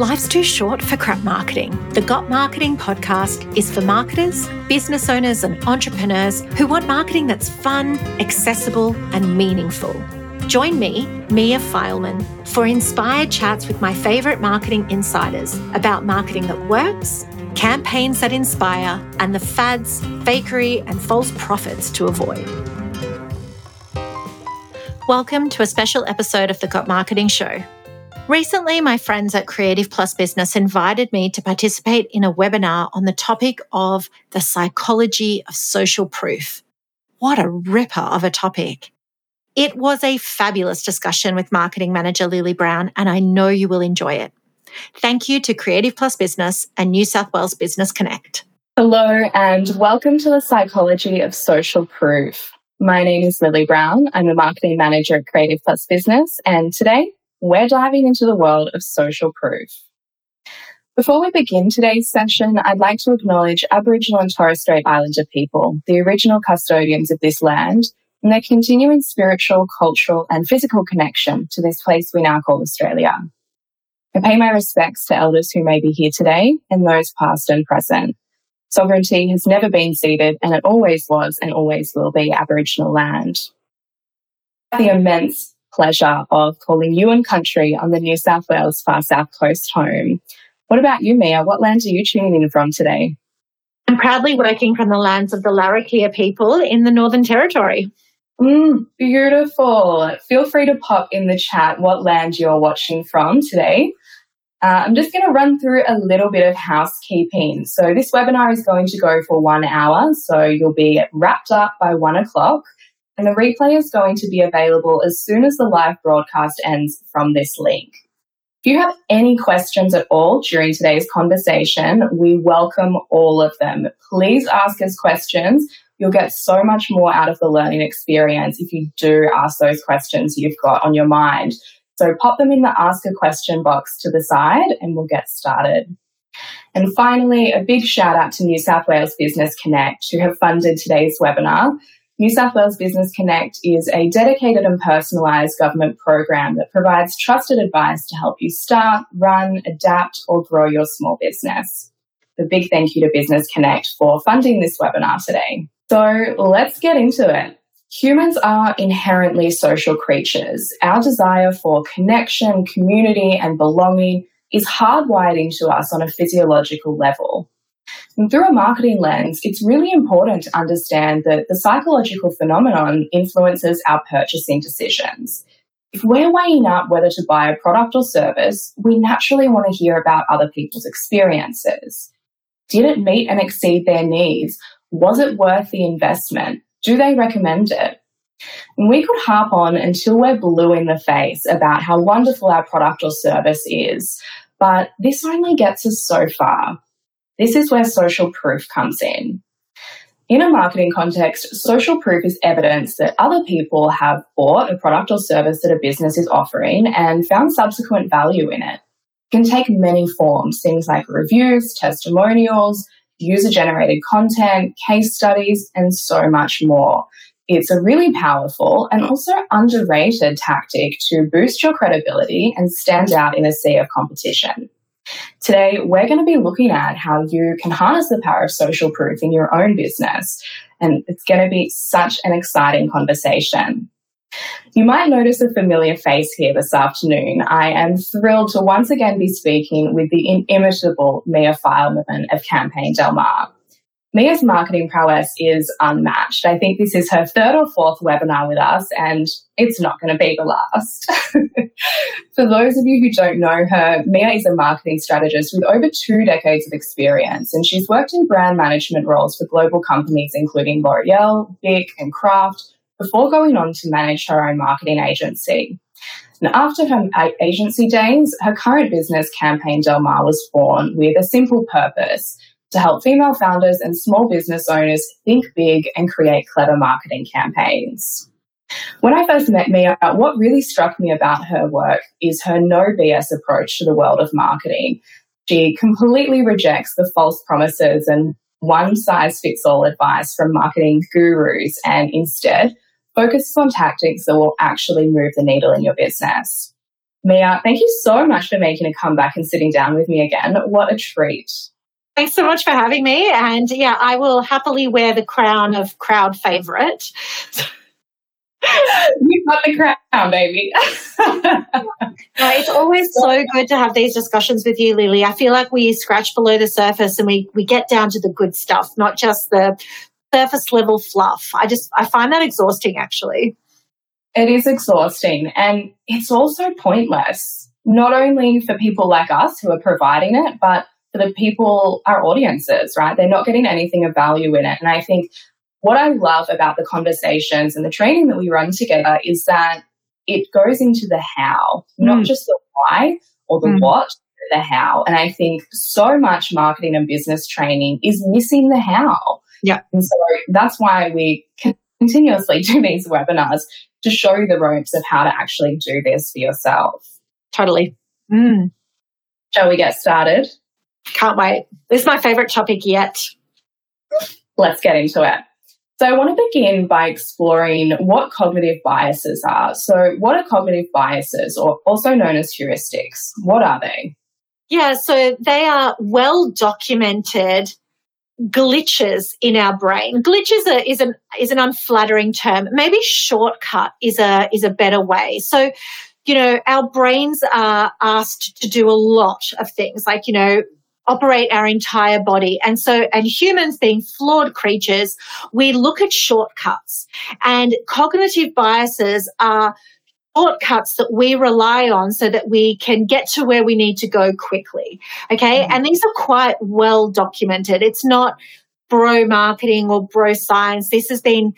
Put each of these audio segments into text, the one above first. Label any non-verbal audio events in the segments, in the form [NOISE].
Life's too short for crap marketing. The Got Marketing podcast is for marketers, business owners, and entrepreneurs who want marketing that's fun, accessible, and meaningful. Join me, Mia Fileman, for inspired chats with my favorite marketing insiders about marketing that works, campaigns that inspire, and the fads, fakery, and false profits to avoid. Welcome to a special episode of the Got Marketing Show. Recently, my friends at Creative Plus Business invited me to participate in a webinar on the topic of the psychology of social proof. What a ripper of a topic. It was a fabulous discussion with marketing manager Lillie Brown, and I know you will enjoy it. Thank you to Creative Plus Business and New South Wales Business Connect. Hello, and welcome to the Psychology of Social Proof. My name is Lillie Brown. I'm a marketing manager at Creative Plus Business, and today we're diving into the world of social proof. Before we begin today's session, I'd like to acknowledge Aboriginal and Torres Strait Islander people, the original custodians of this land, and their continuing spiritual, cultural, and physical connection to this place we now call Australia. I pay my respects to elders who may be here today and those past and present. Sovereignty has never been ceded, and it always was and always will be Aboriginal land. The immense pleasure of calling Yuin country on the New South Wales far south coast home. What about you, Mia? What land are you tuning in from today? I'm proudly working from the lands of the Larrakia people in the Northern Territory. Mm, beautiful. Feel free to pop in the chat what land you're watching from today. Uh, I'm just going to run through a little bit of housekeeping. So, this webinar is going to go for one hour, so you'll be wrapped up by one o'clock and the replay is going to be available as soon as the live broadcast ends from this link. If you have any questions at all during today's conversation, we welcome all of them. Please ask us questions. You'll get so much more out of the learning experience if you do ask those questions you've got on your mind. So pop them in the ask a question box to the side and we'll get started. And finally, a big shout out to New South Wales Business Connect who have funded today's webinar. New South Wales Business Connect is a dedicated and personalised government program that provides trusted advice to help you start, run, adapt, or grow your small business. A big thank you to Business Connect for funding this webinar today. So let's get into it. Humans are inherently social creatures. Our desire for connection, community, and belonging is hardwired into us on a physiological level. And through a marketing lens, it's really important to understand that the psychological phenomenon influences our purchasing decisions. If we're weighing up whether to buy a product or service, we naturally want to hear about other people's experiences. Did it meet and exceed their needs? Was it worth the investment? Do they recommend it? And we could harp on until we're blue in the face about how wonderful our product or service is, but this only gets us so far. This is where social proof comes in. In a marketing context, social proof is evidence that other people have bought a product or service that a business is offering and found subsequent value in it. It can take many forms, things like reviews, testimonials, user generated content, case studies, and so much more. It's a really powerful and also underrated tactic to boost your credibility and stand out in a sea of competition. Today, we're going to be looking at how you can harness the power of social proof in your own business. And it's going to be such an exciting conversation. You might notice a familiar face here this afternoon. I am thrilled to once again be speaking with the inimitable Mia Fileman of Campaign Del Mar. Mia's marketing prowess is unmatched. I think this is her third or fourth webinar with us, and it's not going to be the last. [LAUGHS] For those of you who don't know her, Mia is a marketing strategist with over two decades of experience, and she's worked in brand management roles for global companies including L'Oreal, Bic, and Kraft before going on to manage her own marketing agency. And after her agency days, her current business, Campaign Del Mar, was born with a simple purpose to help female founders and small business owners think big and create clever marketing campaigns. When I first met Mia, what really struck me about her work is her no BS approach to the world of marketing. She completely rejects the false promises and one size fits all advice from marketing gurus and instead focuses on tactics that will actually move the needle in your business. Mia, thank you so much for making a comeback and sitting down with me again. What a treat. Thanks so much for having me. And yeah, I will happily wear the crown of crowd favorite. [LAUGHS] you got the crown, baby. [LAUGHS] it's always so good to have these discussions with you, Lillie. I feel like we scratch below the surface and we, we get down to the good stuff, not just the surface level fluff. I just I find that exhausting actually. It is exhausting and it's also pointless. Not only for people like us who are providing it, but for the people, our audiences, right? They're not getting anything of value in it. And I think what I love about the conversations and the training that we run together is that it goes into the how, mm. not just the why or the mm. what, the how. And I think so much marketing and business training is missing the how. Yeah. And so that's why we continuously [LAUGHS] do these webinars to show you the ropes of how to actually do this for yourself. Totally. Mm. Shall we get started? Can't wait. This is my favorite topic yet. Let's get into it. So, I want to begin by exploring what cognitive biases are. So, what are cognitive biases, or also known as heuristics? What are they? Yeah, so they are well documented glitches in our brain. Glitches is an is an unflattering term. Maybe shortcut is a is a better way. So, you know, our brains are asked to do a lot of things, like you know, operate our entire body. And so, and humans being flawed creatures, we look at shortcuts and cognitive biases are shortcuts that we rely on so that we can get to where we need to go quickly. Okay. Mm-hmm. And these are quite well documented. It's not bro marketing or bro science. This has been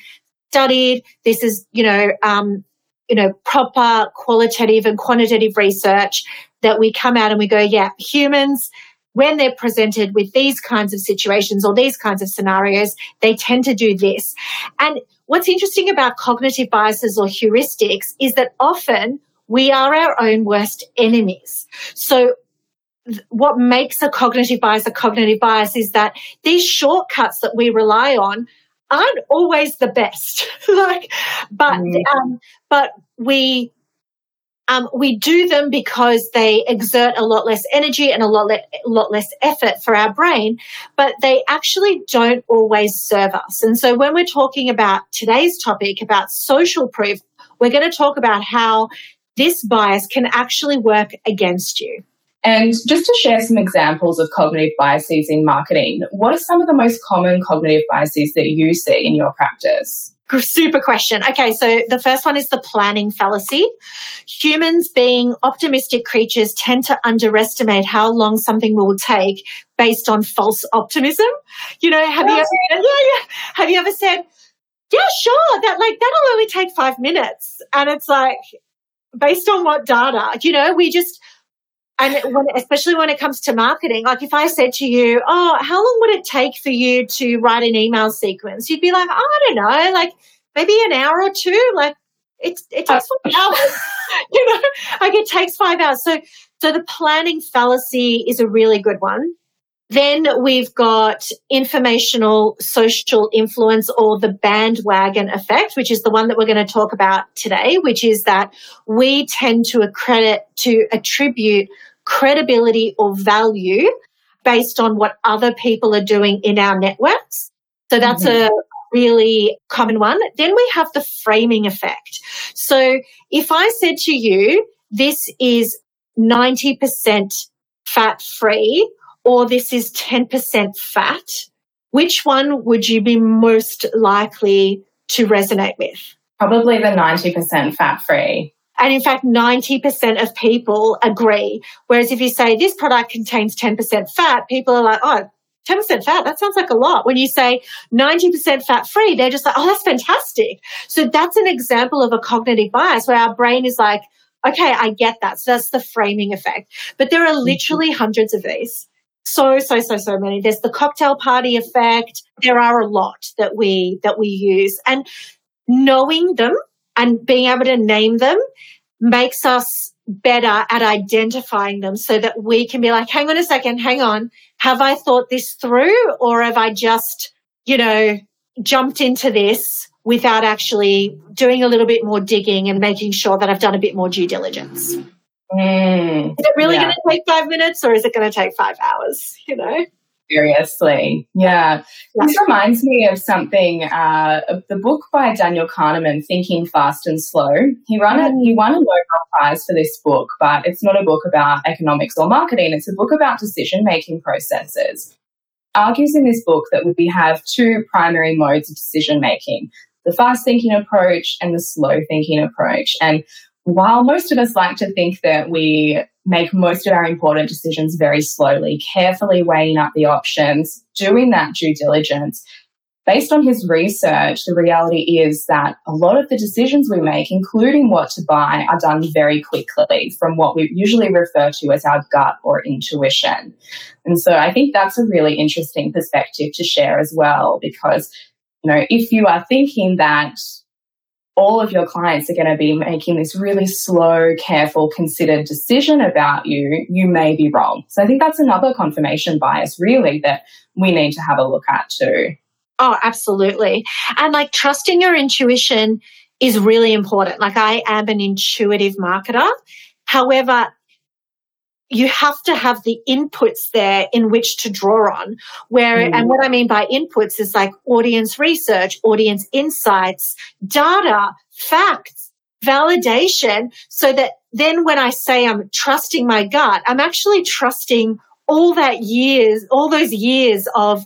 studied. This is, you know, um, you know, proper qualitative and quantitative research that we come out and we go, yeah, humans, when they're presented with these kinds of situations or these kinds of scenarios, they tend to do this. And what's interesting about cognitive biases or heuristics is that often we are our own worst enemies. So what makes a cognitive bias a cognitive bias is that these shortcuts that we rely on aren't always the best [LAUGHS] like but mm. um, but we um, we do them because they exert a lot less energy and a lot, le- lot less effort for our brain, but they actually don't always serve us. And so when we're talking about today's topic about social proof, we're going to talk about how this bias can actually work against you. And just to share some examples of cognitive biases in marketing, what are some of the most common cognitive biases that you see in your practice? Super question. Okay, so the first one is the planning fallacy. Humans, being optimistic creatures, tend to underestimate how long something will take based on false optimism. You know, have you ever yeah, yeah. Have you ever said, Yeah, sure, that like that'll only take five minutes. And it's like, based on what data? You know, we just and when, especially when it comes to marketing, like if I said to you, "Oh, how long would it take for you to write an email sequence?" You'd be like, oh, "I don't know, like maybe an hour or two. Like it, it takes five uh, hours, [LAUGHS] [LAUGHS] you know, like it takes five hours." So, so the planning fallacy is a really good one. Then we've got informational social influence or the bandwagon effect, which is the one that we're going to talk about today, which is that we tend to accredit, to attribute credibility or value based on what other people are doing in our networks. So that's mm-hmm. a really common one. Then we have the framing effect. So if I said to you, this is 90% fat free or this is 10% fat, which one would you be most likely to resonate with? Probably the 90% fat free. And in fact, 90% of people agree. Whereas if you say this product contains 10% fat, people are like, oh, 10% fat, that sounds like a lot. When you say 90% fat free, they're just like, oh, that's fantastic. So that's an example of a cognitive bias where our brain is like, okay, I get that. So that's the framing effect. But there are literally mm-hmm. hundreds of these. So, so, so, so many. There's the cocktail party effect. There are a lot that we, that we use and knowing them and being able to name them makes us better at identifying them so that we can be like, hang on a second, hang on. Have I thought this through or have I just, you know, jumped into this without actually doing a little bit more digging and making sure that I've done a bit more due diligence? Mm, is it really yeah. going to take five minutes or is it going to take five hours? You know? Seriously. Yeah. yeah. This reminds me of something, uh, of the book by Daniel Kahneman, Thinking Fast and Slow. He, run a, he won a Nobel Prize for this book, but it's not a book about economics or marketing. It's a book about decision making processes. Argues in this book that we have two primary modes of decision making the fast thinking approach and the slow thinking approach. And while most of us like to think that we make most of our important decisions very slowly, carefully weighing up the options, doing that due diligence. Based on his research, the reality is that a lot of the decisions we make, including what to buy, are done very quickly from what we usually refer to as our gut or intuition. And so I think that's a really interesting perspective to share as well, because, you know, if you are thinking that all of your clients are going to be making this really slow, careful, considered decision about you, you may be wrong. So I think that's another confirmation bias, really, that we need to have a look at too. Oh, absolutely. And like trusting your intuition is really important. Like I am an intuitive marketer. However, you have to have the inputs there in which to draw on where mm. and what i mean by inputs is like audience research audience insights data facts validation so that then when i say i'm trusting my gut i'm actually trusting all that years all those years of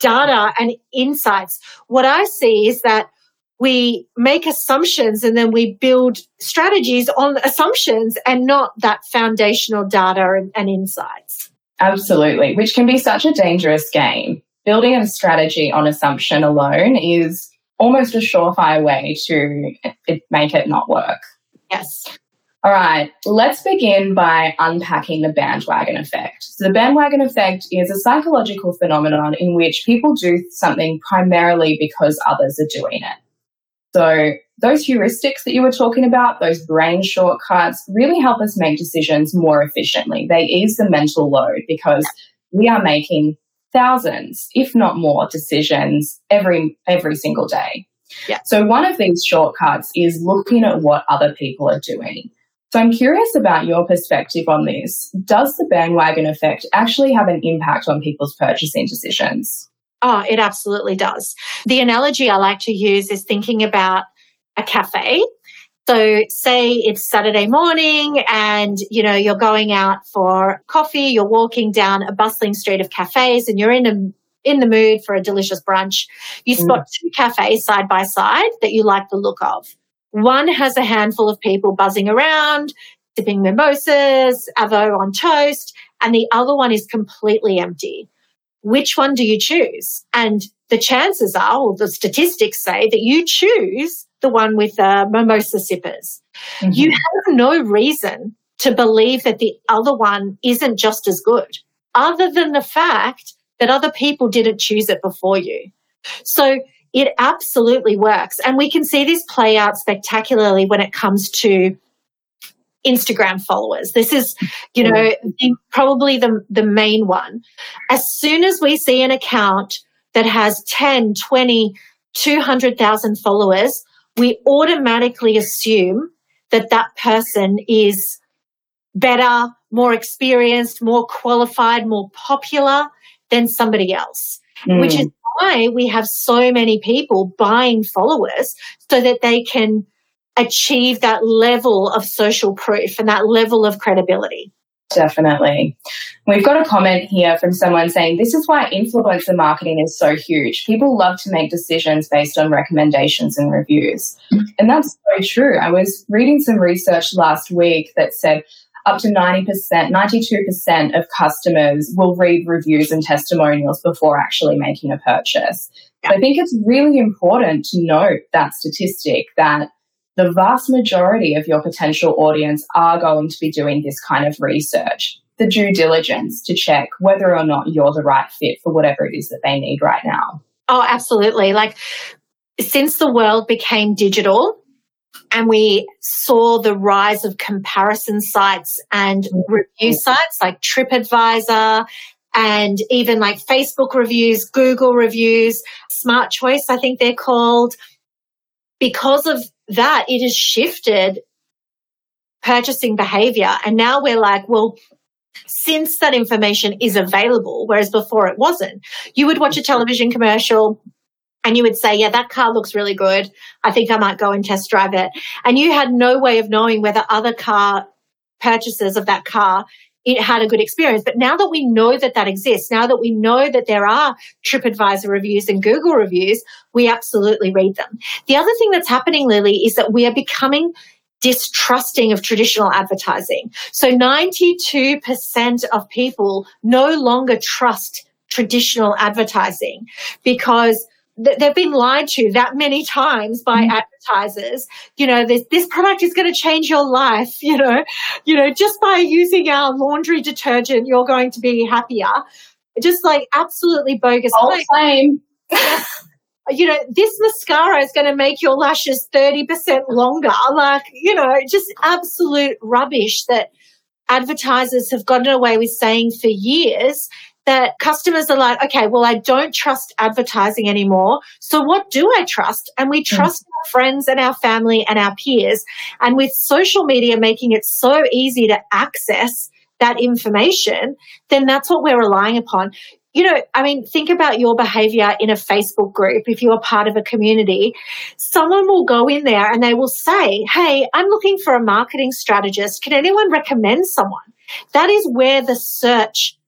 data and insights what i see is that we make assumptions and then we build strategies on assumptions and not that foundational data and, and insights. Absolutely, which can be such a dangerous game. Building a strategy on assumption alone is almost a surefire way to make it not work. Yes. All right, let's begin by unpacking the bandwagon effect. So, the bandwagon effect is a psychological phenomenon in which people do something primarily because others are doing it. So those heuristics that you were talking about, those brain shortcuts, really help us make decisions more efficiently. They ease the mental load because we are making thousands, if not more, decisions every every single day. Yeah. So one of these shortcuts is looking at what other people are doing. So I'm curious about your perspective on this. Does the bandwagon effect actually have an impact on people's purchasing decisions? Oh, it absolutely does. The analogy I like to use is thinking about a cafe. So say it's Saturday morning and you know you're going out for coffee, you're walking down a bustling street of cafes and you're in a in the mood for a delicious brunch. You mm. spot two cafes side by side that you like the look of. One has a handful of people buzzing around, sipping mimosas, avo on toast, and the other one is completely empty which one do you choose? And the chances are, or the statistics say, that you choose the one with the mimosa sippers. Mm-hmm. You have no reason to believe that the other one isn't just as good, other than the fact that other people didn't choose it before you. So it absolutely works. And we can see this play out spectacularly when it comes to Instagram followers. This is, you know, the, probably the, the main one. As soon as we see an account that has 10, 20, 200,000 followers, we automatically assume that that person is better, more experienced, more qualified, more popular than somebody else, mm. which is why we have so many people buying followers so that they can achieve that level of social proof and that level of credibility. Definitely. We've got a comment here from someone saying this is why influencer marketing is so huge. People love to make decisions based on recommendations and reviews. And that's so true. I was reading some research last week that said up to 90%, 92% of customers will read reviews and testimonials before actually making a purchase. I think it's really important to note that statistic that the vast majority of your potential audience are going to be doing this kind of research, the due diligence to check whether or not you're the right fit for whatever it is that they need right now. Oh, absolutely. Like, since the world became digital, and we saw the rise of comparison sites and mm-hmm. review sites like TripAdvisor and even like Facebook reviews, Google reviews, Smart Choice, I think they're called. Because of that, it has shifted purchasing behavior. And now we're like, well, since that information is available, whereas before it wasn't, you would watch a television commercial and you would say, Yeah, that car looks really good. I think I might go and test drive it. And you had no way of knowing whether other car purchasers of that car it had a good experience. But now that we know that that exists, now that we know that there are TripAdvisor reviews and Google reviews, we absolutely read them. The other thing that's happening, Lillie, is that we are becoming distrusting of traditional advertising. So 92% of people no longer trust traditional advertising because they've been lied to that many times by mm. advertisers. You know this this product is going to change your life [LAUGHS] you know. You know just by using our laundry detergent you're going to be happier. Just like absolutely bogus. Claim [LAUGHS] you know this mascara is going to make your lashes 30% longer. Like you know just absolute rubbish that advertisers have gotten away with saying for years that customers are like, okay, well, I don't trust advertising anymore. So what do I trust? And we hmm. trust mm. our friends and our family and our peers. And with social media making it so easy to access that information, then that's what we're relying upon. You know, I mean, think about your behavior in a Facebook group. If you're part of a community, someone will go in there and they will say, Hey, I'm looking for a marketing strategist. Can anyone recommend someone? That is where the search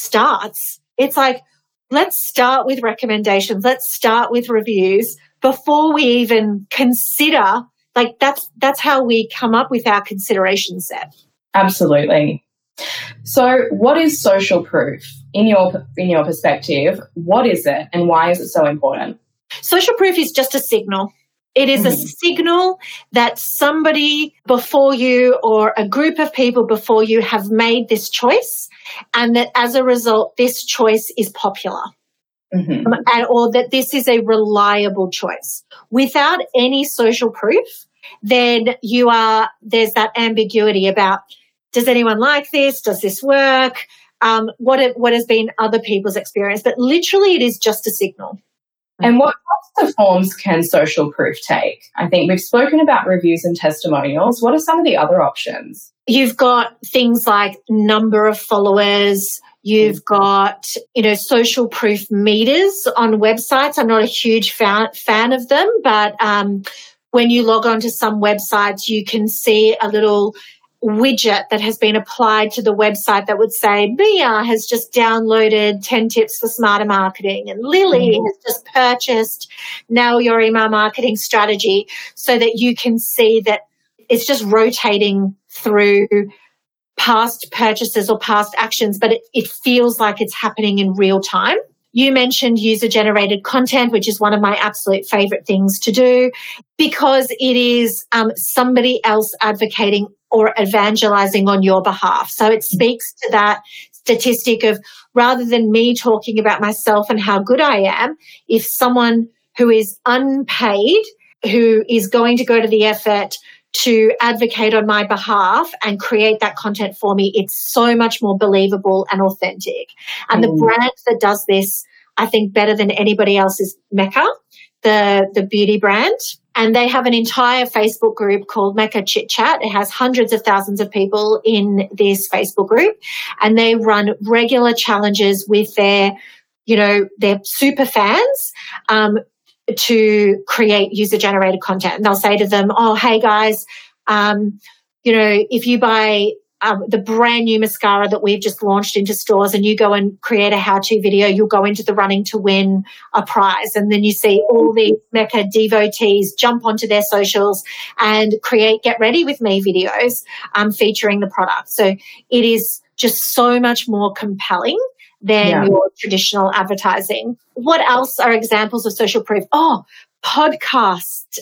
starts. It's like, let's start with recommendations. Let's start with reviews before we even consider like that's that's how we come up with our consideration set. Absolutely. So, what is social proof in your in your perspective? What is it and why is it so important? Social proof is just a signal. It is mm-hmm. a signal that somebody before you or a group of people before you have made this choice and that as a result, this choice is popular. Mm-hmm. Um, and, or that this is a reliable choice. Without any social proof, then you are, there's that ambiguity about does anyone like this? Does this work? Um, what, it, what has been other people's experience? But literally, it is just a signal. And what types of forms can social proof take? I think we've spoken about reviews and testimonials. What are some of the other options? You've got things like number of followers. You've got, you know, social proof meters on websites. I'm not a huge fan, fan of them, but um, when you log on to some websites, you can see a little widget that has been applied to the website that would say, Mia has just downloaded 10 tips for smarter marketing and Lillie mm-hmm. has just purchased Nail Your Email Marketing Strategy so that you can see that it's just rotating through past purchases or past actions, but it, it feels like it's happening in real time. You mentioned user generated content, which is one of my absolute favorite things to do because it is um, somebody else advocating or evangelizing on your behalf. So it speaks to that statistic of rather than me talking about myself and how good I am, if someone who is unpaid, who is going to go to the effort to advocate on my behalf and create that content for me, it's so much more believable and authentic. And mm. the brand that does this, I think, better than anybody else is Mecca, the, the beauty brand. And they have an entire Facebook group called Mecca Chit Chat. It has hundreds of thousands of people in this Facebook group. And they run regular challenges with their, you know, their super fans um, to create user generated content. And they'll say to them, oh, hey guys, um, you know, if you buy um, the brand new mascara that we've just launched into stores and you go and create a how to video, you'll go into the running to win a prize. And then you see all these Mecca devotees jump onto their socials and create get ready with me videos um, featuring the product. So it is just so much more compelling than yeah. your traditional advertising. What else are examples of social proof? Oh, podcast.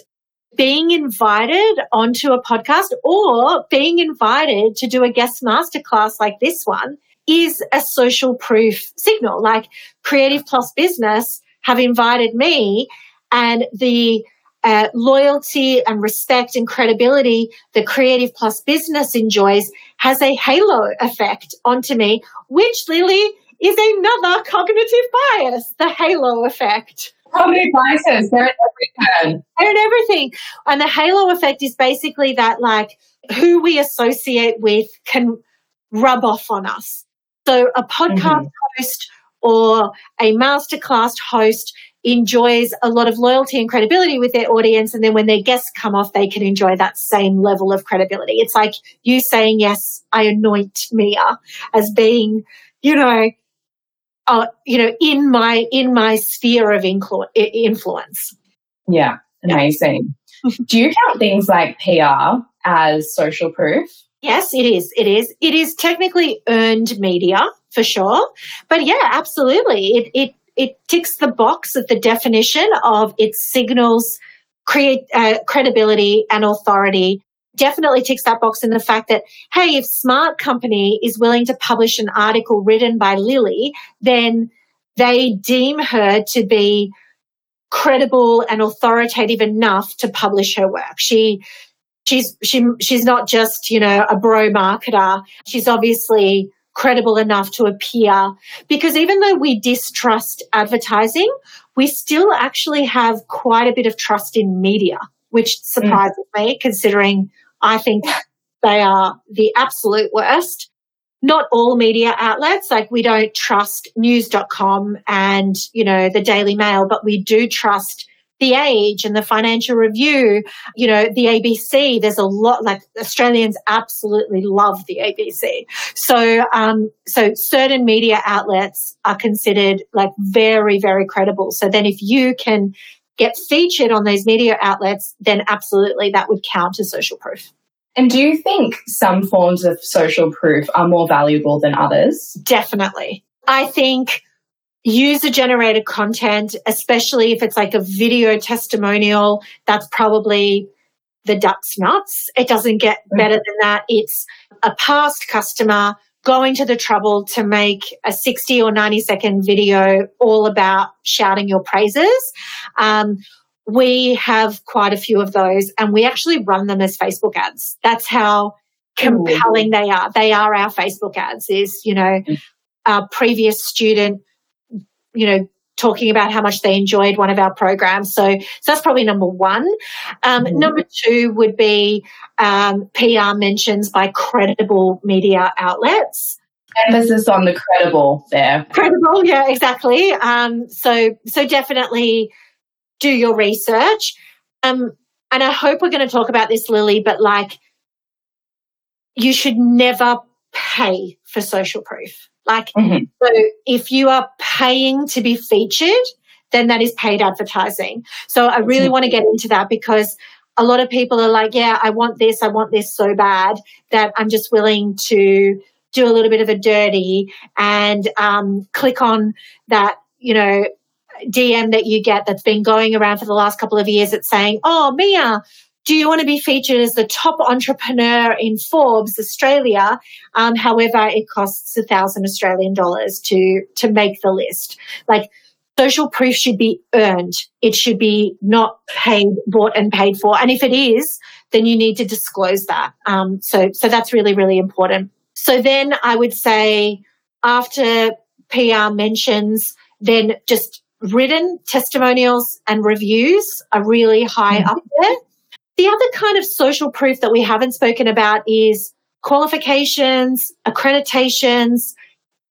Being invited onto a podcast or being invited to do a guest masterclass like this one is a social proof signal. Like Creative Plus Business have invited me and the uh, loyalty and respect and credibility that Creative Plus Business enjoys has a halo effect onto me, which Lillie is another cognitive bias, the halo effect. many biases? They're in everything. They're in everything. And the halo effect is basically that, like, who we associate with can rub off on us. So a podcast mm-hmm. host or a masterclass host enjoys a lot of loyalty and credibility with their audience. And then when their guests come off, they can enjoy that same level of credibility. It's like you saying, yes, I anoint Mia as being, you know, uh, you know, in my, in my sphere of influ- influence. Yeah. Amazing. [LAUGHS] Do you count things like PR as social proof? Yes, it is. It is. It is technically earned media for sure. But yeah, absolutely. It, it it ticks the box of the definition of it signals create uh, credibility and authority definitely ticks that box in the fact that hey if SmartCompany is willing to publish an article written by lillie then they deem her to be credible and authoritative enough to publish her work she she's she, she's not just you know a bro marketer she's obviously credible enough to appear. Because even though we distrust advertising, we still actually have quite a bit of trust in media, which surprises mm. me considering I think they are the absolute worst. Not all media outlets, like we don't trust news.com and, you know, the Daily Mail, but we do trust the Age and the Financial Review, you know, the ABC. There's a lot like Australians absolutely love the ABC. So, um, so certain media outlets are considered like very, very credible. So then if you can get featured on those media outlets, then absolutely that would count as social proof. And do you think some forms of social proof are more valuable than others? Definitely. I think user generated content, especially if it's like a video testimonial, that's probably the duck's nuts. It doesn't get mm. better than that. It's a past customer going to the trouble to make a 60 or 90 second video all about shouting your praises. Um, we have quite a few of those and we actually run them as Facebook ads. That's how compelling they are. They are our Facebook ads is, you know, our previous student you know, talking about how much they enjoyed one of our programs. So, so that's probably number one. Um, mm-hmm. Number two would be um, PR mentions by credible media outlets. Emphasis on the credible there. Credible, yeah, exactly. Um, so, so definitely do your research. Um, and I hope we're going to talk about this, Lillie, but like, you should never pay for social proof. Like, mm-hmm. so if you are paying to be featured, then that is paid advertising. So I really mm-hmm. want to get into that because a lot of people are like, yeah, I want this, I want this so bad that I'm just willing to do a little bit of a dirty and um, click on that, you know, DM that you get that's been going around for the last couple of years. It's saying, oh, Mia, do you want to be featured as the top entrepreneur in Forbes Australia? Um, however, it costs a thousand Australian dollars to to make the list. Like social proof should be earned. It should be not paid, bought and paid for. And if it is, then you need to disclose that. Um, so so that's really really important. So then I would say after PR mentions, then just written testimonials and reviews are really high mm-hmm. up there. The other kind of social proof that we haven't spoken about is qualifications, accreditations,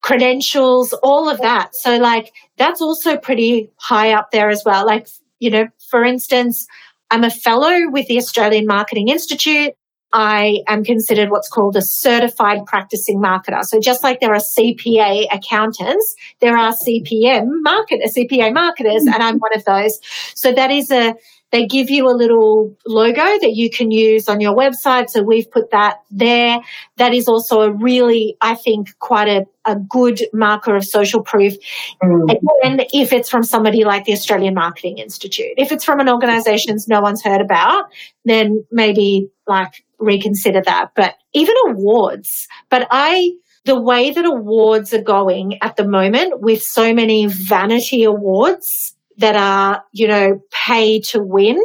credentials, all of that. So, like, that's also pretty high up there as well. Like, you know, for instance, I'm a fellow with the Australian Marketing Institute. I am considered what's called a certified practicing marketer. So just like there are CPA accountants, there are CPM market, CPA marketers, hmm. and I'm one of those. So that is a they give you a little logo that you can use on your website. So we've put that there. That is also a really, I think, quite a, a good marker of social proof. Mm. And if it's from somebody like the Australian Marketing Institute, if it's from an organization no one's heard about, then maybe like reconsider that. But even awards, but I, the way that awards are going at the moment with so many vanity awards that are, you know, pay to win,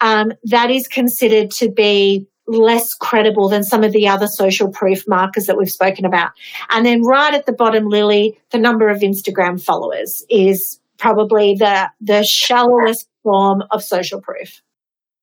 um, that is considered to be less credible than some of the other social proof markers that we've spoken about. And then right at the bottom, Lillie, the number of Instagram followers is probably the the shallowest form of social proof.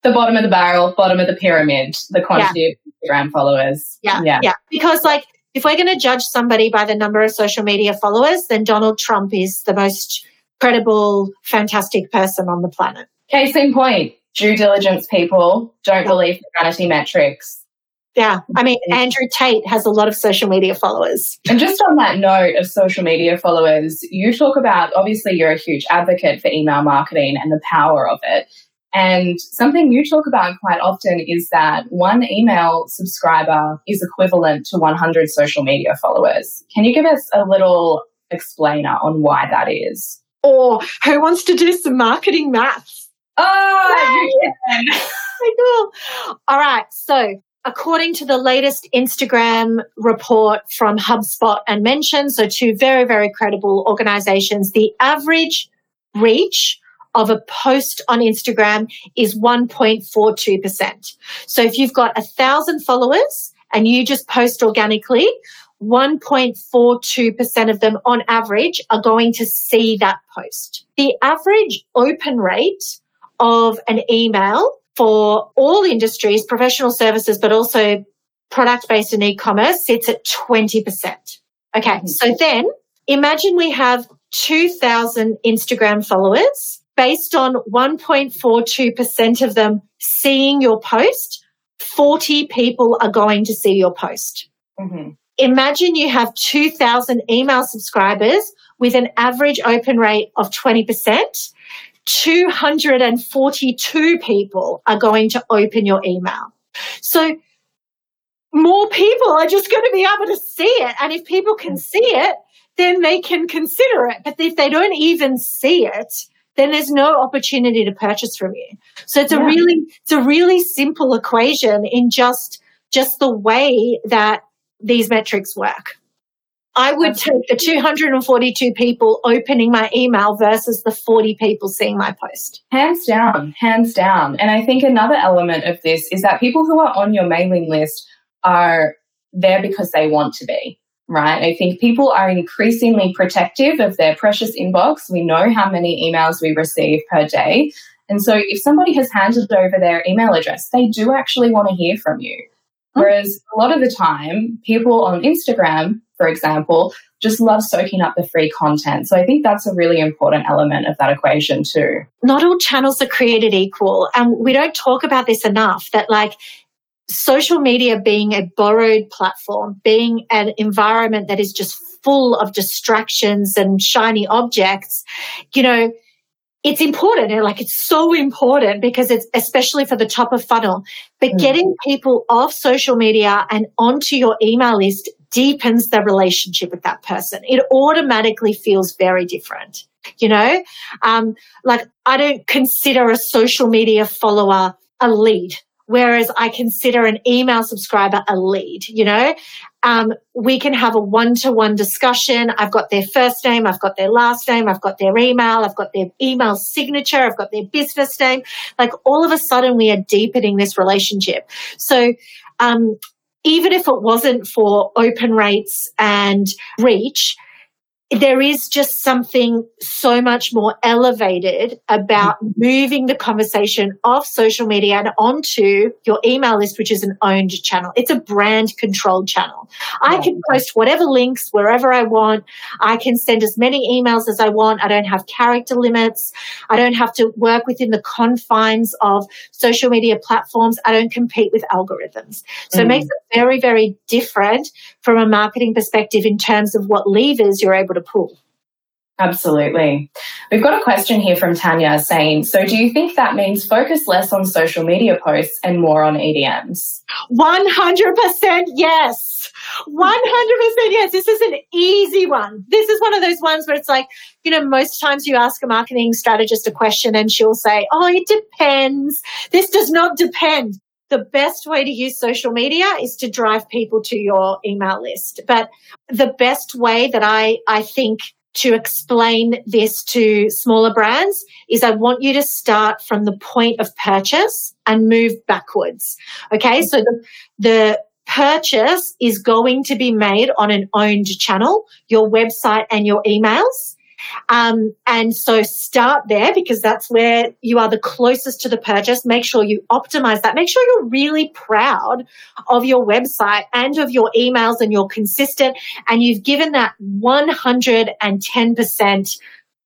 The bottom of the barrel, bottom of the pyramid, the quantity yeah. of Instagram followers. Yeah, yeah, yeah. Because like if we're going to judge somebody by the number of social media followers, then Donald Trump is the most credible, fantastic person on the planet. Case in point, due diligence people don't believe the vanity metrics. Yeah. I mean, Andrew Tate has a lot of social media followers. And just on that note of social media followers, you talk about obviously you're a huge advocate for email marketing and the power of it. And something you talk about quite often is that one email subscriber is equivalent to 100 social media followers. Can you give us a little explainer on why that is? Or who wants to do some marketing maths? Oh, you can. [LAUGHS] cool. All right. So according to the latest Instagram report from HubSpot and Mention, so two very, very credible organizations, the average reach of a post on Instagram is 1.42%. So if you've got a thousand followers and you just post organically, 1.42% of them on average are going to see that post. The average open rate of an email for all industries, professional services, but also product based and e-commerce sits at 20%. Okay. Mm-hmm. So then imagine we have 2000 Instagram followers based on 1.42% of them seeing your post, 40 people are going to see your post. Mm-hmm. Imagine you have 2,000 email subscribers with an average open rate of 20%. 242 people are going to open your email. So more people are just going to be able to see it. And if people can see it, then they can consider it. But if they don't even see it, then there's no opportunity to purchase from you. So it's yeah. a really, it's a really simple equation in just, just the way that these metrics work. I would take the 242 people opening my email versus the 40 people seeing my post. Hands down, hands down. And I think another element of this is that people who are on your mailing list are there because they want to be right? I think people are increasingly protective of their precious inbox. We know how many emails we receive per day. And so if somebody has handed over their email address, they do actually want to hear from you. Whereas a lot of the time, people on Instagram, for example, just love soaking up the free content. So I think that's a really important element of that equation too. Not all channels are created equal. And we don't talk about this enough that like social media being a borrowed platform, being an environment that is just full of distractions and shiny objects, you know, it's important. And like it's so important because it's especially for the top of funnel. But mm. getting people off social media and onto your email list deepens the relationship with that person. It automatically feels very different. You know, um, like I don't consider a social media follower a lead Whereas I consider an email subscriber a lead, you know, um, we can have a one to one discussion. I've got their first name, I've got their last name, I've got their email, I've got their email signature, I've got their business name. Like all of a sudden, we are deepening this relationship. So, um, even if it wasn't for open rates and reach, there is just something so much more elevated about moving the conversation off social media and onto your email list, which is an owned channel. It's a brand controlled channel. I can post whatever links wherever I want. I can send as many emails as I want. I don't have character limits. I don't have to work within the confines of social media platforms. I don't compete with algorithms. So mm. it makes it very, very different from a marketing perspective in terms of what levers you're able to pull. Absolutely. We've got a question here from Tanya saying, So, do you think that means focus less on social media posts and more on EDMs? 100% yes. 100% yes. This is an easy one. This is one of those ones where it's like, you know, most times you ask a marketing strategist a question and she'll say, Oh, it depends. This does not depend the best way to use social media is to drive people to your email list. But the best way that I, I think to explain this to smaller brands is I want you to start from the point of purchase and move backwards. Okay. So the, the purchase is going to be made on an owned channel, your website and your emails. Um, and so start there because that's where you are the closest to the purchase. Make sure you optimize that. Make sure you're really proud of your website and of your emails and you're consistent and you've given that 110%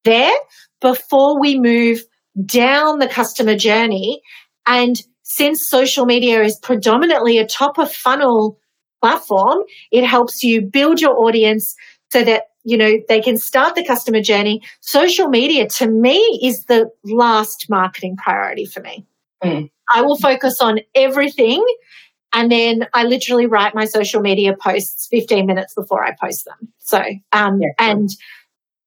there before we move down the customer journey. And since social media is predominantly a top of funnel platform, it helps you build your audience so that you know they can start the customer journey social media to me is the last marketing priority for me mm. i will focus on everything and then i literally write my social media posts 15 minutes before i post them so um, yeah. and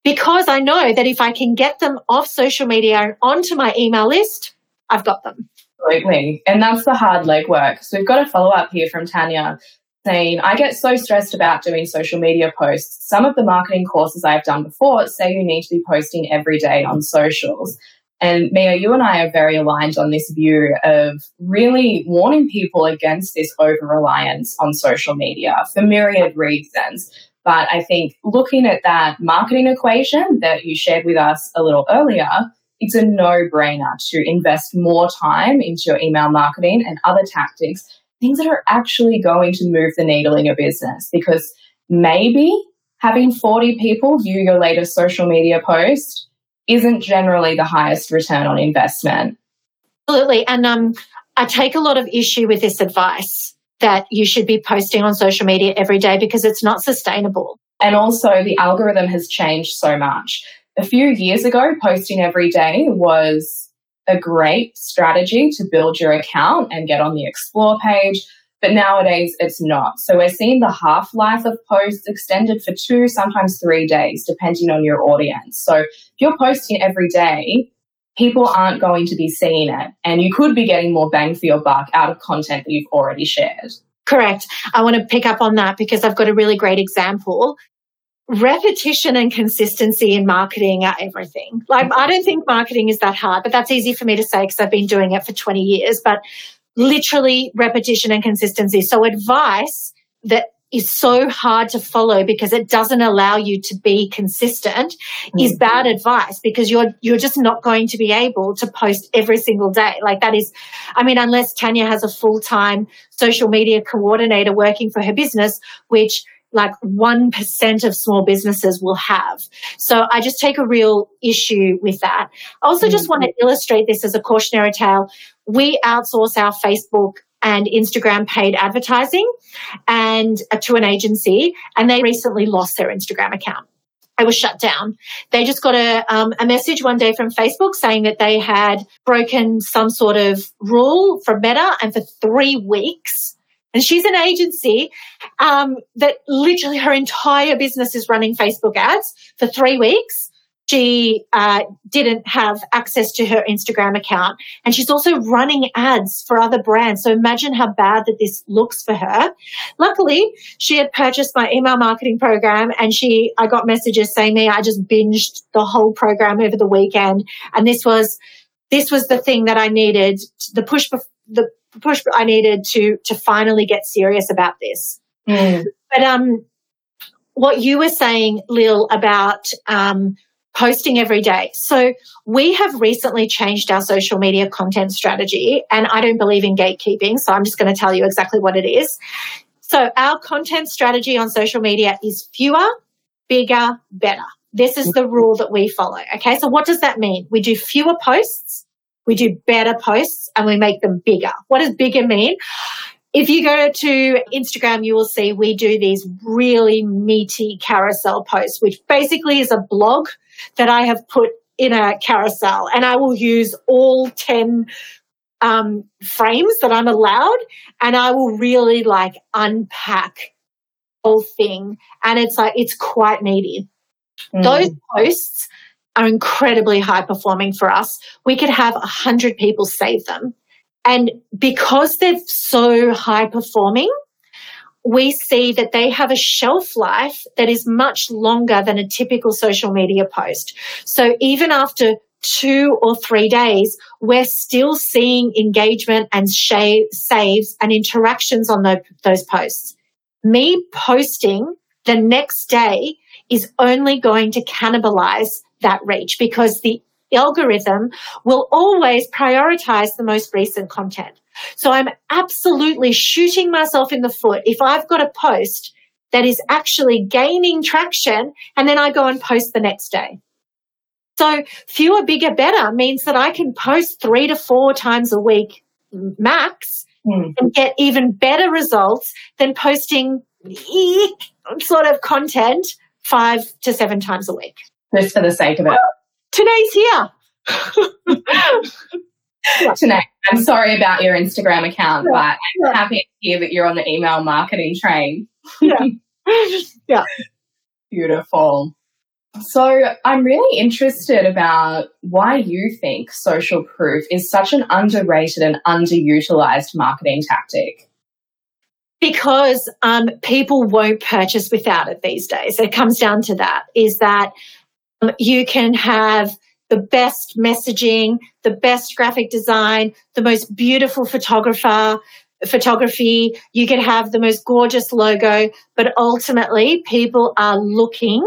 because i know that if i can get them off social media onto my email list i've got them Absolutely. And that's the hard legwork. So we've got a follow up here from Tanya saying, I get so stressed about doing social media posts. Some of the marketing courses I've done before say you need to be posting every day on socials. And Mia, you and I are very aligned on this view of really warning people against this over reliance on social media for myriad reasons. But I think looking at that marketing equation that you shared with us a little earlier, it's a no brainer to invest more time into your email marketing and other tactics things that are actually going to move the needle in your business because maybe having 40 people view your latest social media post isn't generally the highest return on investment. Absolutely. And um, I take a lot of issue with this advice that you should be posting on social media every day because it's not sustainable. And also, the algorithm has changed so much. A few years ago, posting every day was a great strategy to build your account and get on the explore page. But nowadays it's not. So we're seeing the half life of posts extended for two, sometimes three days, depending on your audience. So if you're posting every day, people aren't going to be seeing it. And you could be getting more bang for your buck out of content that you've already shared. Correct. I want to pick up on that because I've got a really great example repetition and consistency in marketing are everything. Like, I don't think marketing is that hard, but that's easy for me to say because I've been doing it for 20 years. But literally, repetition and consistency. So, advice that is so hard to follow because it doesn't allow you to be consistent mm. is bad advice because you're you're just not going to be able to post every single day like that is i mean unless tanya has a full-time social media coordinator working for her business which like 1% of small businesses will have. So I just take a real issue with that. I also mm-hmm. just want to illustrate this as a cautionary tale. We outsource our Facebook and Instagram paid advertising and uh, to an agency and they recently lost their Instagram account. It was shut down. They just got a, um, a message one day from Facebook saying that they had broken some sort of rule from Meta and for three weeks and she's an agency um, that literally her entire business is running Facebook ads for three weeks. She uh, didn't have access to her Instagram account. And she's also running ads for other brands. So imagine how bad that this looks for her. Luckily, she had purchased my email marketing program and she, I got messages saying me, I just binged the whole program over the weekend. And this was, this was the thing that I needed, the push, the push I needed to to finally get serious about this. Mm. But um, what you were saying, Lil, about um, posting every day. So we have recently changed our social media content strategy, and I don't believe in gatekeeping, so I'm just going to tell you exactly what it is. So our content strategy on social media is fewer, bigger, better. This is the rule that we follow. Okay. So what does that mean? We do fewer posts we do better posts and we make them bigger. What does bigger mean? If you go to Instagram, you will see we do these really meaty carousel posts, which basically is a blog that I have put in a carousel and I will use all 10 um, frames that I'm allowed and I will really like unpack whole thing. And it's like, it's quite meaty. Mm. Those posts are incredibly high performing for us. We could have a hundred people save them. And because they're so high performing, we see that they have a shelf life that is much longer than a typical social media post. So even after two or three days, we're still seeing engagement and saves and interactions on those posts. Me posting the next day is only going to cannibalize that reach because the algorithm will always prioritize the most recent content. So I'm absolutely shooting myself in the foot if I've got a post that is actually gaining traction and then I go and post the next day. So fewer, bigger, better means that I can post three to four times a week max mm. and get even better results than posting [LAUGHS] sort of content five to seven times a week. Just for the sake of it. Today's here. [LAUGHS] Tanya, I'm sorry about your Instagram account, yeah. but I'm yeah. happy to hear that you're on the email marketing train. yeah. [LAUGHS] yeah. Beautiful. So I'm really interested about why you think social proof is such an underrated and underutilized marketing tactic. Because um, people won't purchase without it these days. It comes down to that is that you can have the best messaging, the best graphic design, the most beautiful photographer, photography. You can have the most gorgeous logo, but ultimately people are looking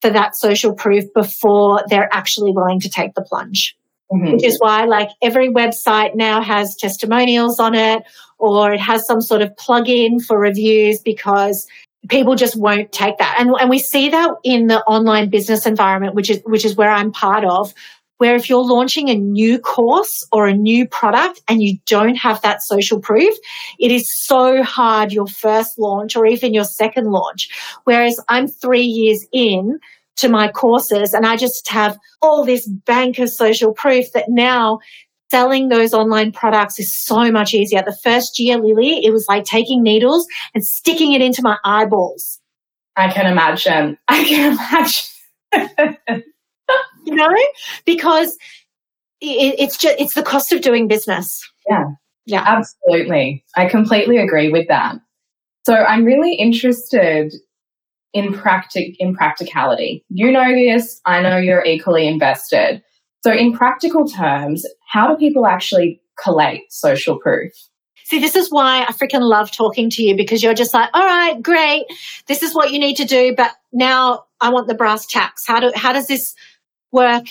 for that social proof before they're actually willing to take the plunge. Mm-hmm. Which is why, like, every website now has testimonials on it, or it has some sort of plug-in for reviews because people just won't take that. And, and we see that in the online business environment, which is which is where I'm part of, where if you're launching a new course or a new product and you don't have that social proof, it is so hard your first launch or even your second launch. Whereas I'm three years in to my courses and I just have all this bank of social proof that now selling those online products is so much easier. The first year, Lillie, it was like taking needles and sticking it into my eyeballs. I can imagine. I can imagine. you know, because it, it's just it's the cost of doing business. Yeah, yeah, absolutely. I completely agree with that. So I'm really interested in practic in practicality. You know this. I know you're equally invested. So in practical terms, how do people actually collate social proof? See, this is why I freaking love talking to you because you're just like, all right, great. This is what you need to do. But now I want the brass tacks. How do, how does this work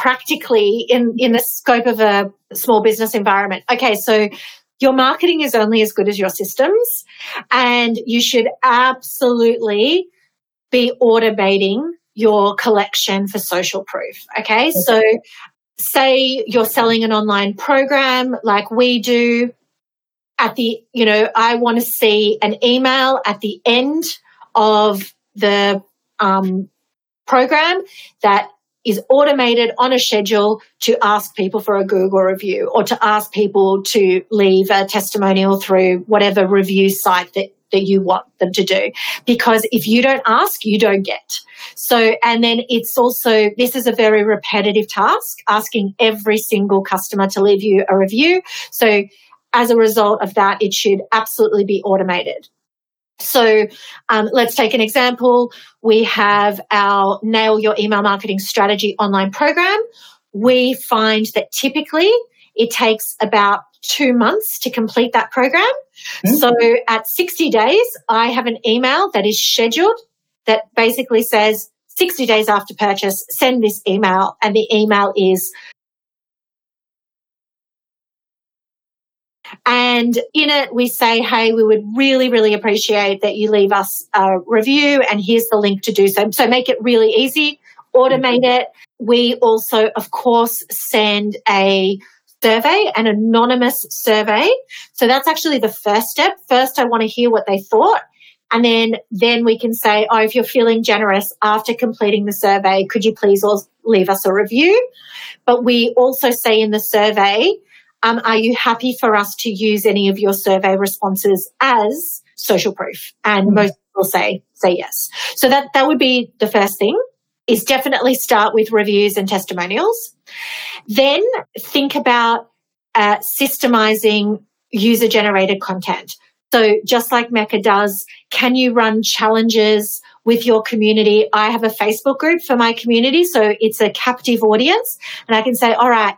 practically in, in the scope of a small business environment. Okay, so your marketing is only as good as your systems, and you should absolutely be automating your collection for social proof. Okay, okay. so say you're selling an online program like we do at the you know i want to see an email at the end of the um, program that is automated on a schedule to ask people for a Google review or to ask people to leave a testimonial through whatever review site that, that you want them to do. Because if you don't ask, you don't get. So, and then it's also, this is a very repetitive task, asking every single customer to leave you a review. So, as a result of that, it should absolutely be automated. So um, let's take an example. We have our Nail Your Email Marketing Strategy online program. We find that typically it takes about two months to complete that program. Mm-hmm. So at 60 days, I have an email that is scheduled that basically says 60 days after purchase, send this email. And the email is And in it, we say, hey, we would really, really appreciate that you leave us a review, and here's the link to do so. So make it really easy, automate it. We also, of course, send a survey, an anonymous survey. So that's actually the first step. First, I want to hear what they thought. And then, then we can say, oh, if you're feeling generous after completing the survey, could you please leave us a review? But we also say in the survey, um, are you happy for us to use any of your survey responses as social proof? And mm-hmm. most people say say yes. So that that would be the first thing. Is definitely start with reviews and testimonials. Then think about uh, systemizing user generated content. So just like Mecca does, can you run challenges with your community? I have a Facebook group for my community, so it's a captive audience, and I can say, all right,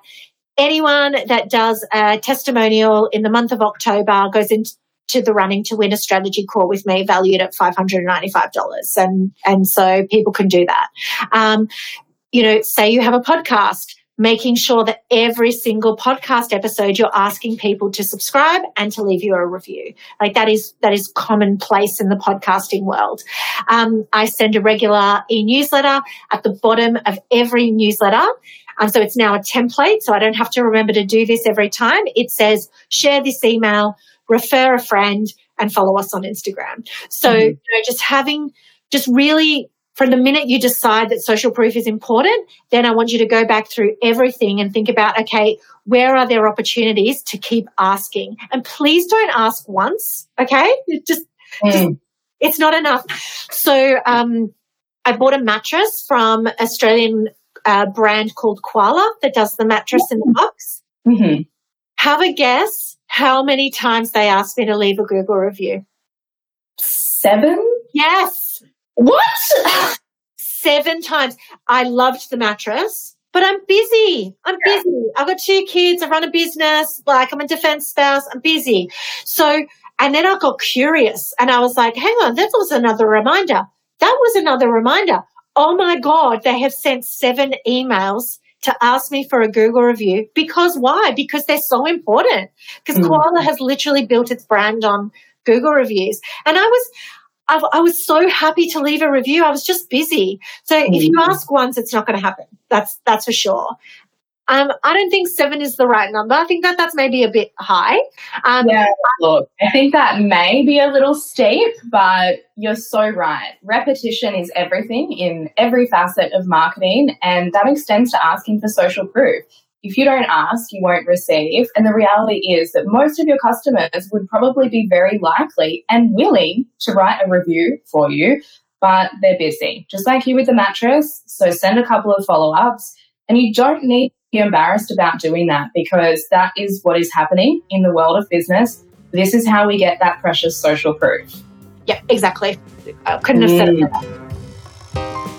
anyone that does a testimonial in the month of October goes into to the running to win a strategy call with me valued at $595 and and so people can do that. Um, you know say you have a podcast making sure that every single podcast episode you're asking people to subscribe and to leave you a review. Like that is that is commonplace in the podcasting world. Um, i send a regular e-newsletter at the bottom of every newsletter. Um, so it's now a template so i don't have to remember to do this every time. It says share this email refer a friend and follow us on instagram so mm-hmm. you know just having just really from the minute you decide that social proof is important, then I want you to go back through everything and think about, okay, where are there opportunities to keep asking? And please don't ask once, okay? Just, mm. just it's not enough. So, um, I bought a mattress from Australian uh, brand called Koala that does the mattress in the box. Mm-hmm. Have a guess how many times they asked me to leave a Google review. Seven? Yes. What? Seven times. I loved the mattress, but I'm busy. I'm yeah. busy. I've got two kids. I run a business. Like I'm a defense spouse. I'm busy. So, and then I got curious and I was like, hang on, that was another reminder. That was another reminder. Oh my God, they have sent seven emails to ask me for a Google review. Because why? Because they're so important. Because mm. Koala has literally built its brand on Google reviews. And I was, I, I, was so happy to leave a review. I was just busy. So mm-hmm. if you mm. ask once, it's not going to happen. That's that's for sure. Um, I don't think seven is the right number. I think that that's maybe a bit high. Um, yeah, look, I think that may be a little steep, but you're so right. Repetition is everything in every facet of marketing, and that extends to asking for social proof. If you don't ask, you won't receive. And the reality is that most of your customers would probably be very likely and willing to write a review for you, but they're busy, just like you with the mattress. So send a couple of follow ups. And you don't need to be embarrassed about doing that because that is what is happening in the world of business. This is how we get that precious social proof. Yeah, exactly. I couldn't have said it better. Mm.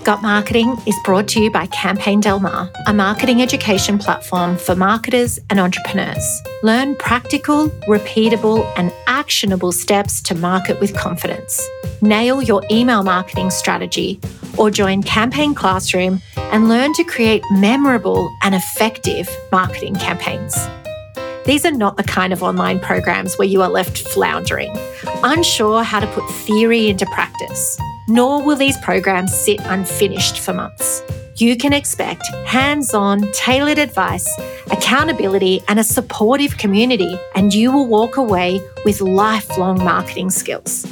Got Marketing is brought to you by Campaign Del Mar, a marketing education platform for marketers and entrepreneurs. Learn practical, repeatable, and actionable steps to market with confidence. Nail your email marketing strategy or join Campaign Classroom and learn to create memorable and effective marketing campaigns. These are not the kind of online programs where you are left floundering, unsure how to put theory into practice nor will these programs sit unfinished for months. You can expect hands on, tailored advice, accountability, and a supportive community, and you will walk away with lifelong marketing skills.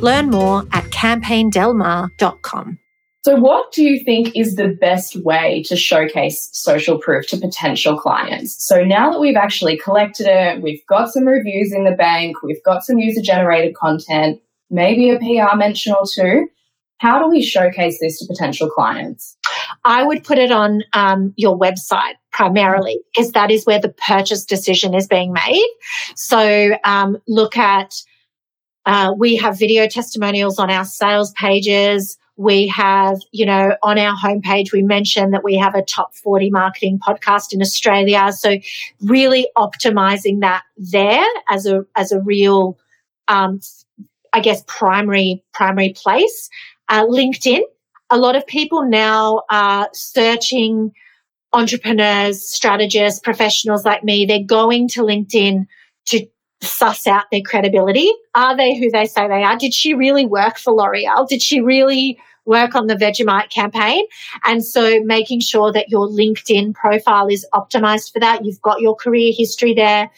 Learn more at campaigndelmar.com. So, what do you think is the best way to showcase social proof to potential clients? So, now that we've actually collected it, we've got some reviews in the bank, we've got some user generated content, maybe a PR mention or two. How do we showcase this to potential clients? I would put it on um, your website primarily because that is where the purchase decision is being made. So um, look at, uh, we have video testimonials on our sales pages. We have, you know, on our homepage, we mentioned that we have a top 40 marketing podcast in Australia. So really optimizing that there as a, as a real, um, I guess, primary, primary place. Uh, LinkedIn. A lot of people now are searching entrepreneurs, strategists, professionals like me. They're going to LinkedIn to suss out their credibility. Are they who they say they are? Did she really work for L'Oreal? Did she really work on the Vegemite campaign? And so making sure that your LinkedIn profile is optimized for that. You've got your career history there.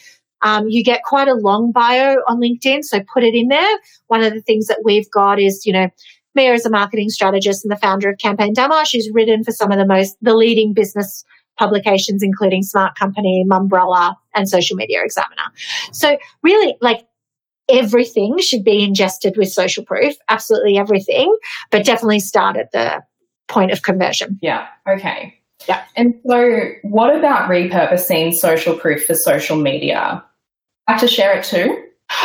Um, you get quite a long bio on LinkedIn, so put it in there. One of the things that we've got is, you know, Mia is a marketing strategist and the founder of Campaign Del Mar. She's written for some of the most, the leading business publications, including SmartCompany, Mumbrella, and Social Media Examiner. So really, like, everything should be ingested with social proof, absolutely everything, but definitely start at the point of conversion. Yeah. Okay. Yeah. And so, what about repurposing social proof for social media? Have to share it too?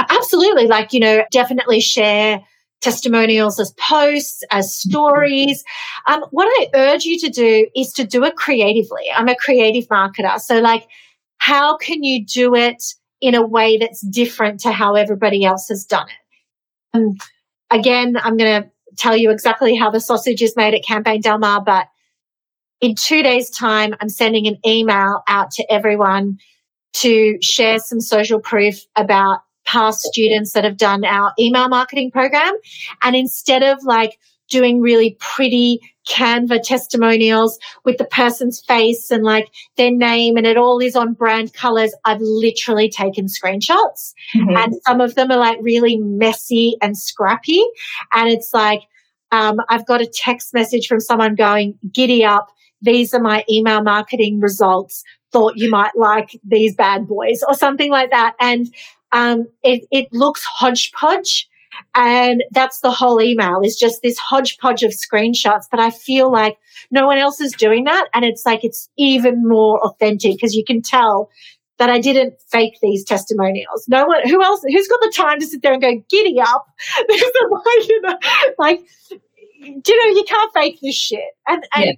Absolutely. Like, you know, definitely share testimonials as posts, as stories. Um, what I urge you to do is to do it creatively. I'm a creative marketer. So, like, how can you do it in a way that's different to how everybody else has done it. And again, I'm going to tell you exactly how the sausage is made at Campaign Del Mar, but in two days' time, I'm sending an email out to everyone to share some social proof about past students that have done our email marketing program. And instead of like doing really pretty Canva testimonials with the person's face and like their name and it all is on brand colors. I've literally taken screenshots mm-hmm. and some of them are like really messy and scrappy. And it's like, um, I've got a text message from someone going, giddy up. These are my email marketing results. Thought you might like these bad boys or something like that. And um, it, it looks hodgepodge and that's the whole email is just this hodgepodge of screenshots. But I feel like no one else is doing that. And it's like it's even more authentic because you can tell that I didn't fake these testimonials. No one, who else, who's got the time to sit there and go, giddy up? [LAUGHS] you know, like, you know, you can't fake this shit. And, and, yeah.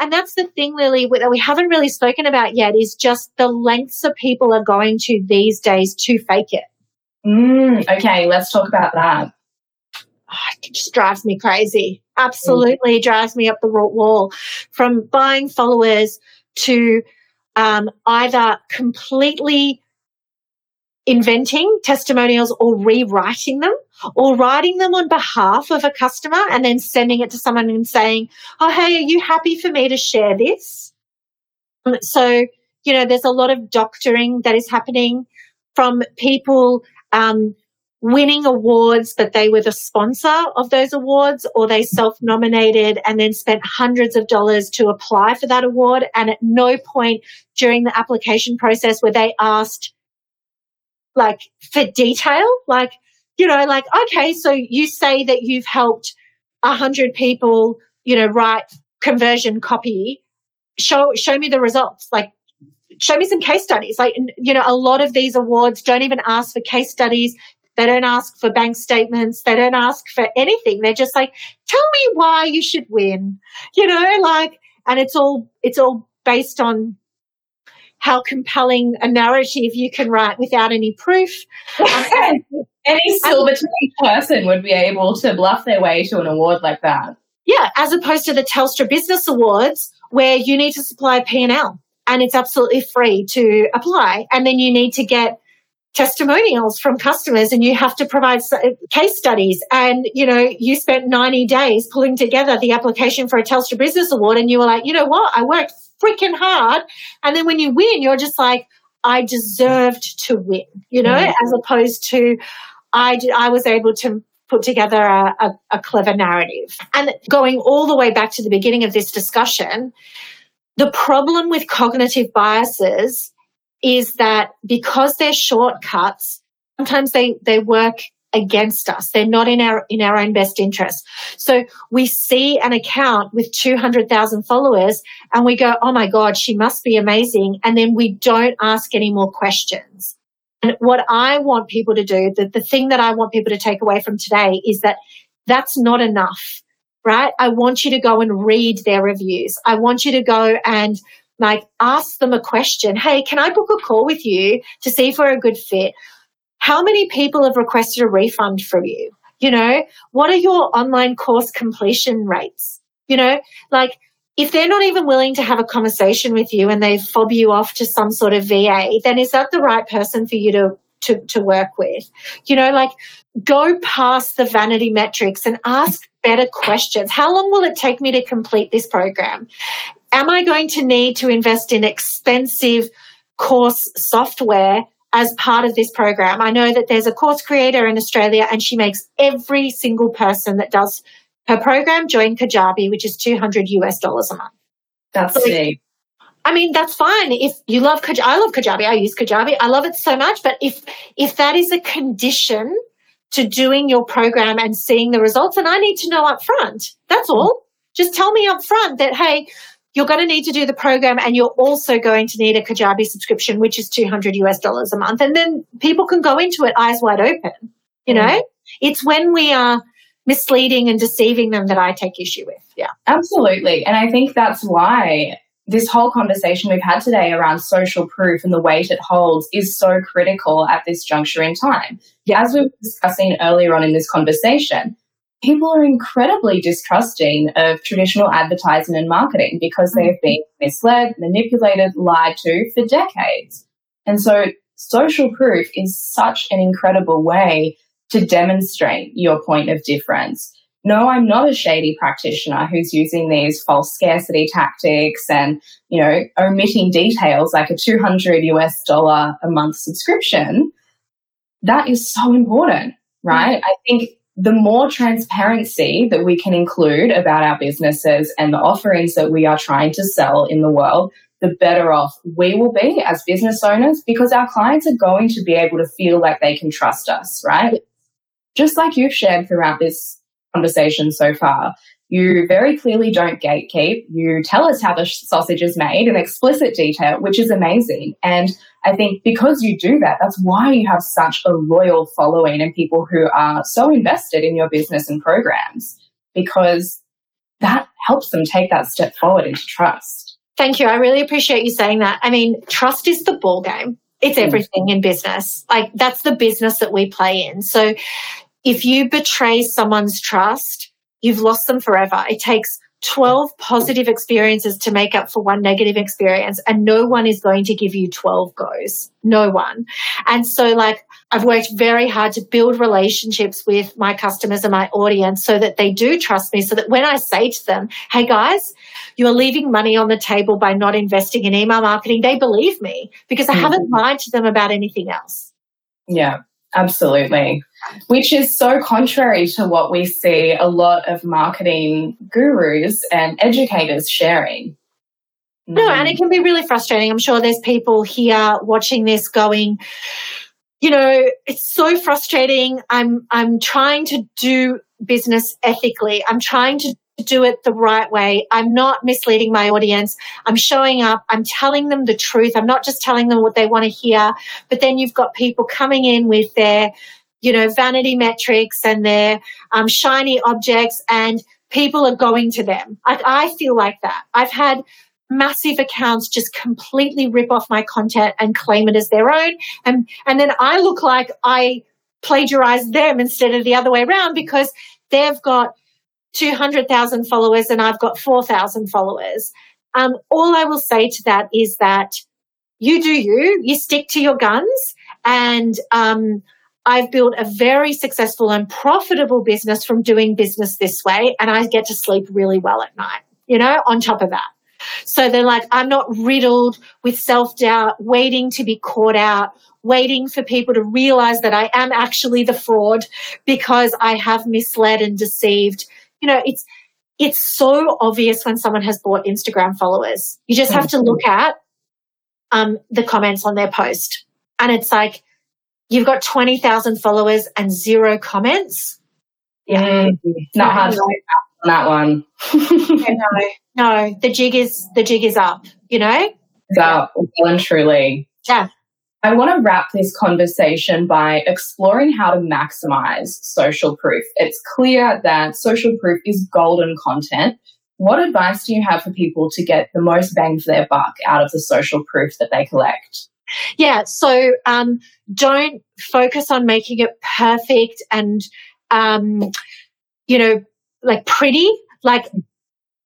And that's the thing, Lillie, that we haven't really spoken about yet is just the lengths that people are going to these days to fake it. Mm, okay, let's talk about that. Oh, it just drives me crazy. Absolutely mm. drives me up the wall. From buying followers to um, either completely inventing testimonials or rewriting them or writing them on behalf of a customer and then sending it to someone and saying, Oh, hey, are you happy for me to share this? Um, so, you know, there's a lot of doctoring that is happening from people um, winning awards, but they were the sponsor of those awards or they self nominated and then spent hundreds of dollars to apply for that award. And at no point during the application process were they asked like for detail, like, you know, like, okay, so you say that you've helped a hundred people, you know, write conversion copy. Show, show me the results. Like, show me some case studies. Like, you know, a lot of these awards don't even ask for case studies. They don't ask for bank statements. They don't ask for anything. They're just like, tell me why you should win, you know, like, and it's all, it's all based on how compelling a narrative you can write without any proof. [LAUGHS] Um, any silver-tongued person would be able to bluff their way to an award like that. Yeah, as opposed to the Telstra Business Awards, where you need to supply P&L and it's absolutely free to apply. And then you need to get testimonials from customers and you have to provide case studies. And, you know, you spent 90 days pulling together the application for a Telstra Business Award and you were like, you know what? I worked freaking hard. And then when you win, you're just like, I deserved to win, you know, mm-hmm. as opposed to I, I was able to put together a, a, a clever narrative. And going all the way back to the beginning of this discussion, the problem with cognitive biases is that because they're shortcuts, sometimes they, they work against us. They're not in our in our own best interest. So we see an account with 200,000 followers and we go, "Oh my god, she must be amazing." And then we don't ask any more questions. And what I want people to do, the, the thing that I want people to take away from today is that that's not enough right? I want you to go and read their reviews. I want you to go and like ask them a question. Hey, can I book a call with you to see if we're a good fit? How many people have requested a refund from you? You know, what are your online course completion rates? You know, like if they're not even willing to have a conversation with you and they fob you off to some sort of VA, then is that the right person for you to to, to work with? You know, like go past the vanity metrics and ask better questions. How long will it take me to complete this program? Am I going to need to invest in expensive course software as part of this program? I know that there's a course creator in Australia and she makes every single person that does her program join Kajabi, which is 200 US dollars a month. That's so, I mean, that's fine. If you love Kajabi, I love Kajabi. I use Kajabi. I love it so much. But if, if that is a condition to doing your program and seeing the results. And I need to know up front. That's all. Just tell me up front that, hey, you're going to need to do the program and you're also going to need a Kajabi subscription, which is 200 US dollars a month. And then people can go into it eyes wide open. You know, mm. it's when we are misleading and deceiving them that I take issue with. Yeah. Absolutely. And I think that's why this whole conversation we've had today around social proof and the weight it holds is so critical at this juncture in time. As we were discussing earlier on in this conversation, people are incredibly distrusting of traditional advertising and marketing because they have been misled, manipulated, lied to for decades. And so social proof is such an incredible way to demonstrate your point of difference. No, I'm not a shady practitioner who's using these false scarcity tactics and, you know, omitting details like a 200 US dollar a month subscription. That is so important, right? Mm-hmm. I think the more transparency that we can include about our businesses and the offerings that we are trying to sell in the world, the better off we will be as business owners because our clients are going to be able to feel like they can trust us, right? Just like you've shared throughout this conversation so far, you very clearly don't gatekeep. You tell us how the sausage is made in explicit detail, which is amazing. And I think because you do that, that's why you have such a loyal following and people who are so invested in your business and programs because that helps them take that step forward into trust. Thank you. I really appreciate you saying that. I mean, trust is the ball game. It's mm. everything in business. Like that's the business that we play in. So if you betray someone's trust, you've lost them forever. It takes 12 positive experiences to make up for one negative experience, and no one is going to give you 12 goes. No one. And so, like, I've worked very hard to build relationships with my customers and my audience so that they do trust me. So that when I say to them, hey guys, you're leaving money on the table by not investing in email marketing, they believe me because I mm-hmm. haven't lied to them about anything else. Yeah, absolutely which is so contrary to what we see a lot of marketing gurus and educators sharing. No, and it can be really frustrating. I'm sure there's people here watching this going, you know, it's so frustrating. I'm I'm trying to do business ethically. I'm trying to do it the right way. I'm not misleading my audience. I'm showing up. I'm telling them the truth. I'm not just telling them what they want to hear. But then you've got people coming in with their you know, vanity metrics and their um, shiny objects, and people are going to them. I, I feel like that. I've had massive accounts just completely rip off my content and claim it as their own, and and then I look like I plagiarize them instead of the other way around because they've got 200,000 followers and I've got 4,000 followers. Um, all I will say to that is that you do you, you stick to your guns, and um, I've built a very successful and profitable business from doing business this way, and I get to sleep really well at night, you know, on top of that. So they're like, I'm not riddled with self doubt, waiting to be caught out, waiting for people to realize that I am actually the fraud because I have misled and deceived. You know, it's, it's so obvious when someone has bought Instagram followers. You just have to look at um, the comments on their post. And it's like, you've got 20,000 followers and zero comments. Yeah. Mm, not hard on that one. yeah, no, no, the jig is, the jig is up, you know? It's up, well and truly. Yeah. I want to wrap this conversation by exploring how to maximize social proof. It's clear that social proof is golden content. What advice do you have for people to get the most bang for their buck out of the social proof that they collect? Yeah. So um, don't focus on making it perfect and, um, you know, like pretty. Like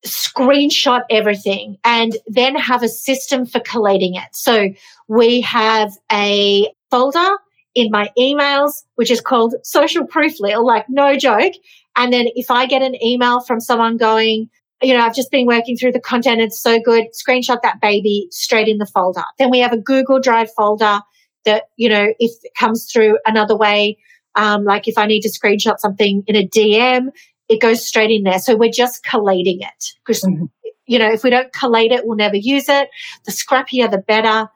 screenshot everything and then have a system for collating it. So we have a folder in my emails, which is called social proof little, like no joke. And then if I get an email from someone going, you know, I've just been working through the content. It's so good. Screenshot that baby straight in the folder. Then we have a Google Drive folder that, you know, if it comes through another way, um, like if I need to screenshot something in a DM, it goes straight in there. So we're just collating it because, mm-hmm. you know, if we don't collate it, we'll never use it. The scrappier, the better.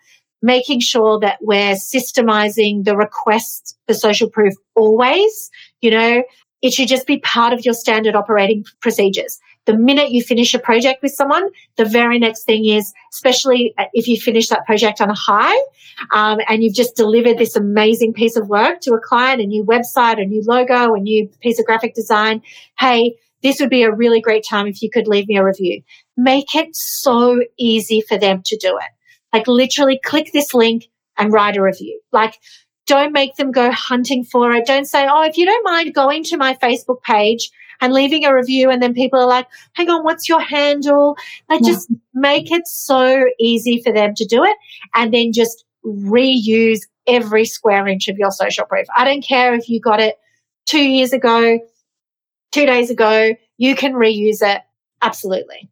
Making sure that we're systemizing the request for social proof always, you know, it should just be part of your standard operating procedures the minute you finish a project with someone, the very next thing is, especially if you finish that project on a high um, and you've just delivered this amazing piece of work to a client, a new website, a new logo, a new piece of graphic design. Hey, this would be a really great time if you could leave me a review. Make it so easy for them to do it. Like literally click this link and write a review. Like don't make them go hunting for it. Don't say, oh, if you don't mind going to my Facebook page and leaving a review, and then people are like, hang on, what's your handle? Like yeah. just make it so easy for them to do it and then just reuse every square inch of your social proof. I don't care if you got it two years ago, two days ago, you can reuse it. Absolutely.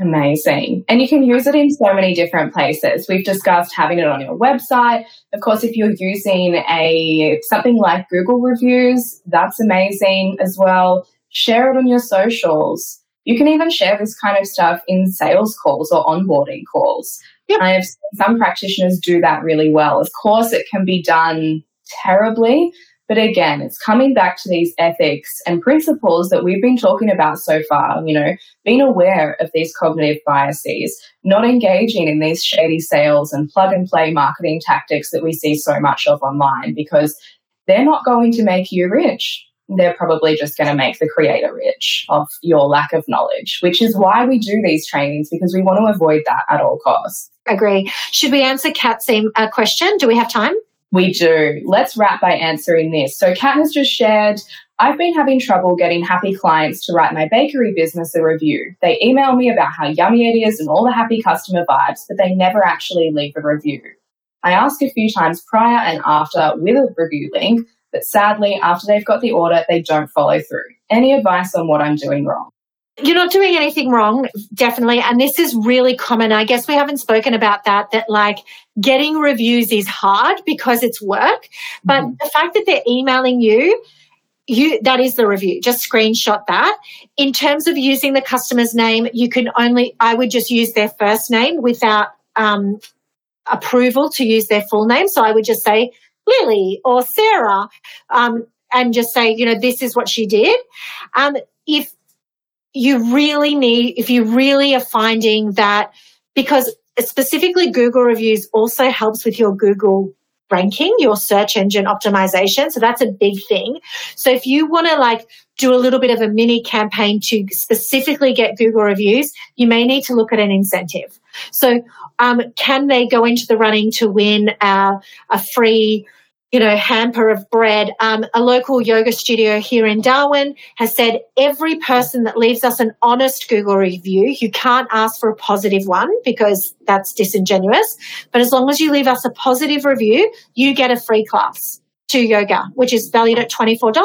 Amazing. And you can use it in so many different places. We've discussed having it on your website. Of course, if you're using a something like Google reviews, that's amazing as well. Share it on your socials. You can even share this kind of stuff in sales calls or onboarding calls. Yep. I have seen some practitioners do that really well. Of course, it can be done terribly, but again, it's coming back to these ethics and principles that we've been talking about so far. You know, being aware of these cognitive biases, not engaging in these shady sales and plug and play marketing tactics that we see so much of online because they're not going to make you rich. They're probably just going to make the creator rich of your lack of knowledge, which is why we do these trainings because we want to avoid that at all costs. Agree. Should we answer Kat's uh, question? Do we have time? We do. Let's wrap by answering this. So, Kat has just shared I've been having trouble getting happy clients to write my bakery business a review. They email me about how yummy it is and all the happy customer vibes, but they never actually leave a review. I ask a few times prior and after with a review link, but sadly, after they've got the order, they don't follow through. Any advice on what I'm doing wrong? You're not doing anything wrong, definitely. And this is really common. I guess we haven't spoken about that, that like getting reviews is hard because it's work. But mm-hmm. the fact that they're emailing you, you that is the review just screenshot that in terms of using the customer's name you can only i would just use their first name without um, approval to use their full name so i would just say lily or sarah um, and just say you know this is what she did um, if you really need, if you really are finding that, because specifically Google reviews also helps with your Google ranking, your search engine optimization. So that's a big thing. So if you want to like do a little bit of a mini campaign to specifically get Google reviews, you may need to look at an incentive. So um, can they go into the running to win uh, a free you know, hamper of bread. Um, a local yoga studio here in Darwin has said every person that leaves us an honest Google review, you can't ask for a positive one because that's disingenuous. But as long as you leave us a positive review, you get a free class to yoga, which is valued at $24.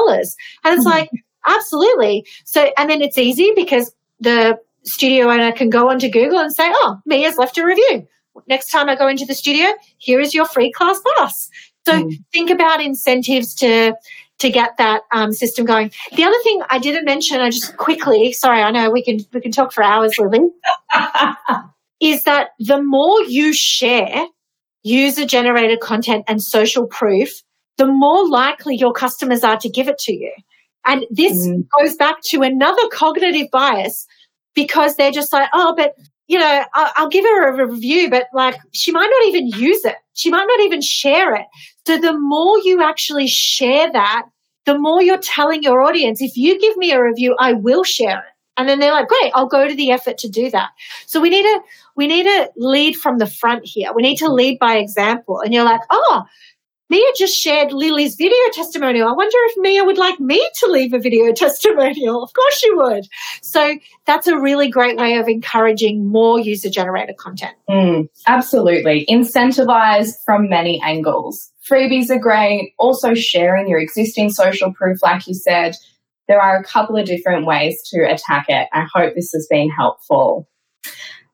And it's mm-hmm. like, absolutely. So, and then it's easy because the studio owner can go onto Google and say, oh, Mia's left a review. Next time I go into the studio, here is your free class pass. So mm. think about incentives to to get that um, system going. The other thing I didn't mention, I just quickly, sorry, I know we can we can talk for hours, Lillie, [LAUGHS] is that the more you share user generated content and social proof, the more likely your customers are to give it to you. And this mm. goes back to another cognitive bias because they're just like, oh, but you know, I'll, I'll give her a review, but like she might not even use it. She might not even share it. So the more you actually share that, the more you're telling your audience, if you give me a review, I will share it. And then they're like, great, I'll go to the effort to do that. So we need to we need to lead from the front here. We need to lead by example. And you're like, oh, Mia just shared Lillie's video testimonial. I wonder if Mia would like me to leave a video [LAUGHS] testimonial. Of course she would. So that's a really great way of encouraging more user generated content. Mm, absolutely. Incentivize from many angles. Freebies are great. Also, sharing your existing social proof, like you said. There are a couple of different ways to attack it. I hope this has been helpful.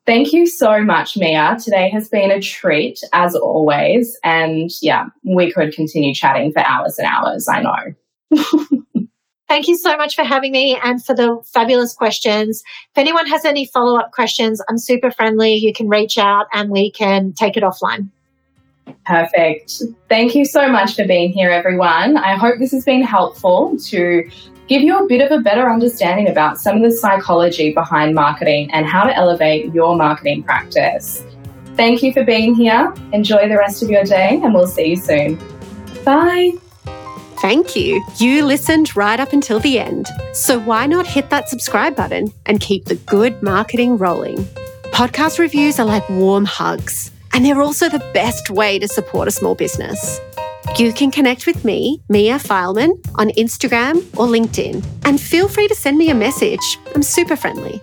Thank you so much, Mia. Today has been a treat, as always. And yeah, we could continue chatting for hours and hours, I know. [LAUGHS] Thank you so much for having me and for the fabulous questions. If anyone has any follow up questions, I'm super friendly. You can reach out and we can take it offline. Perfect. Thank you so much for being here, everyone. I hope this has been helpful to give you a bit of a better understanding about some of the psychology behind marketing and how to elevate your marketing practice. Thank you for being here. Enjoy the rest of your day, and we'll see you soon. Bye. Thank you. You listened right up until the end. So why not hit that subscribe button and keep the good marketing rolling? Podcast reviews are like warm hugs, and they're also the best way to support a small business. You can connect with me, Mia Fileman, on Instagram or LinkedIn, and feel free to send me a message. I'm super friendly.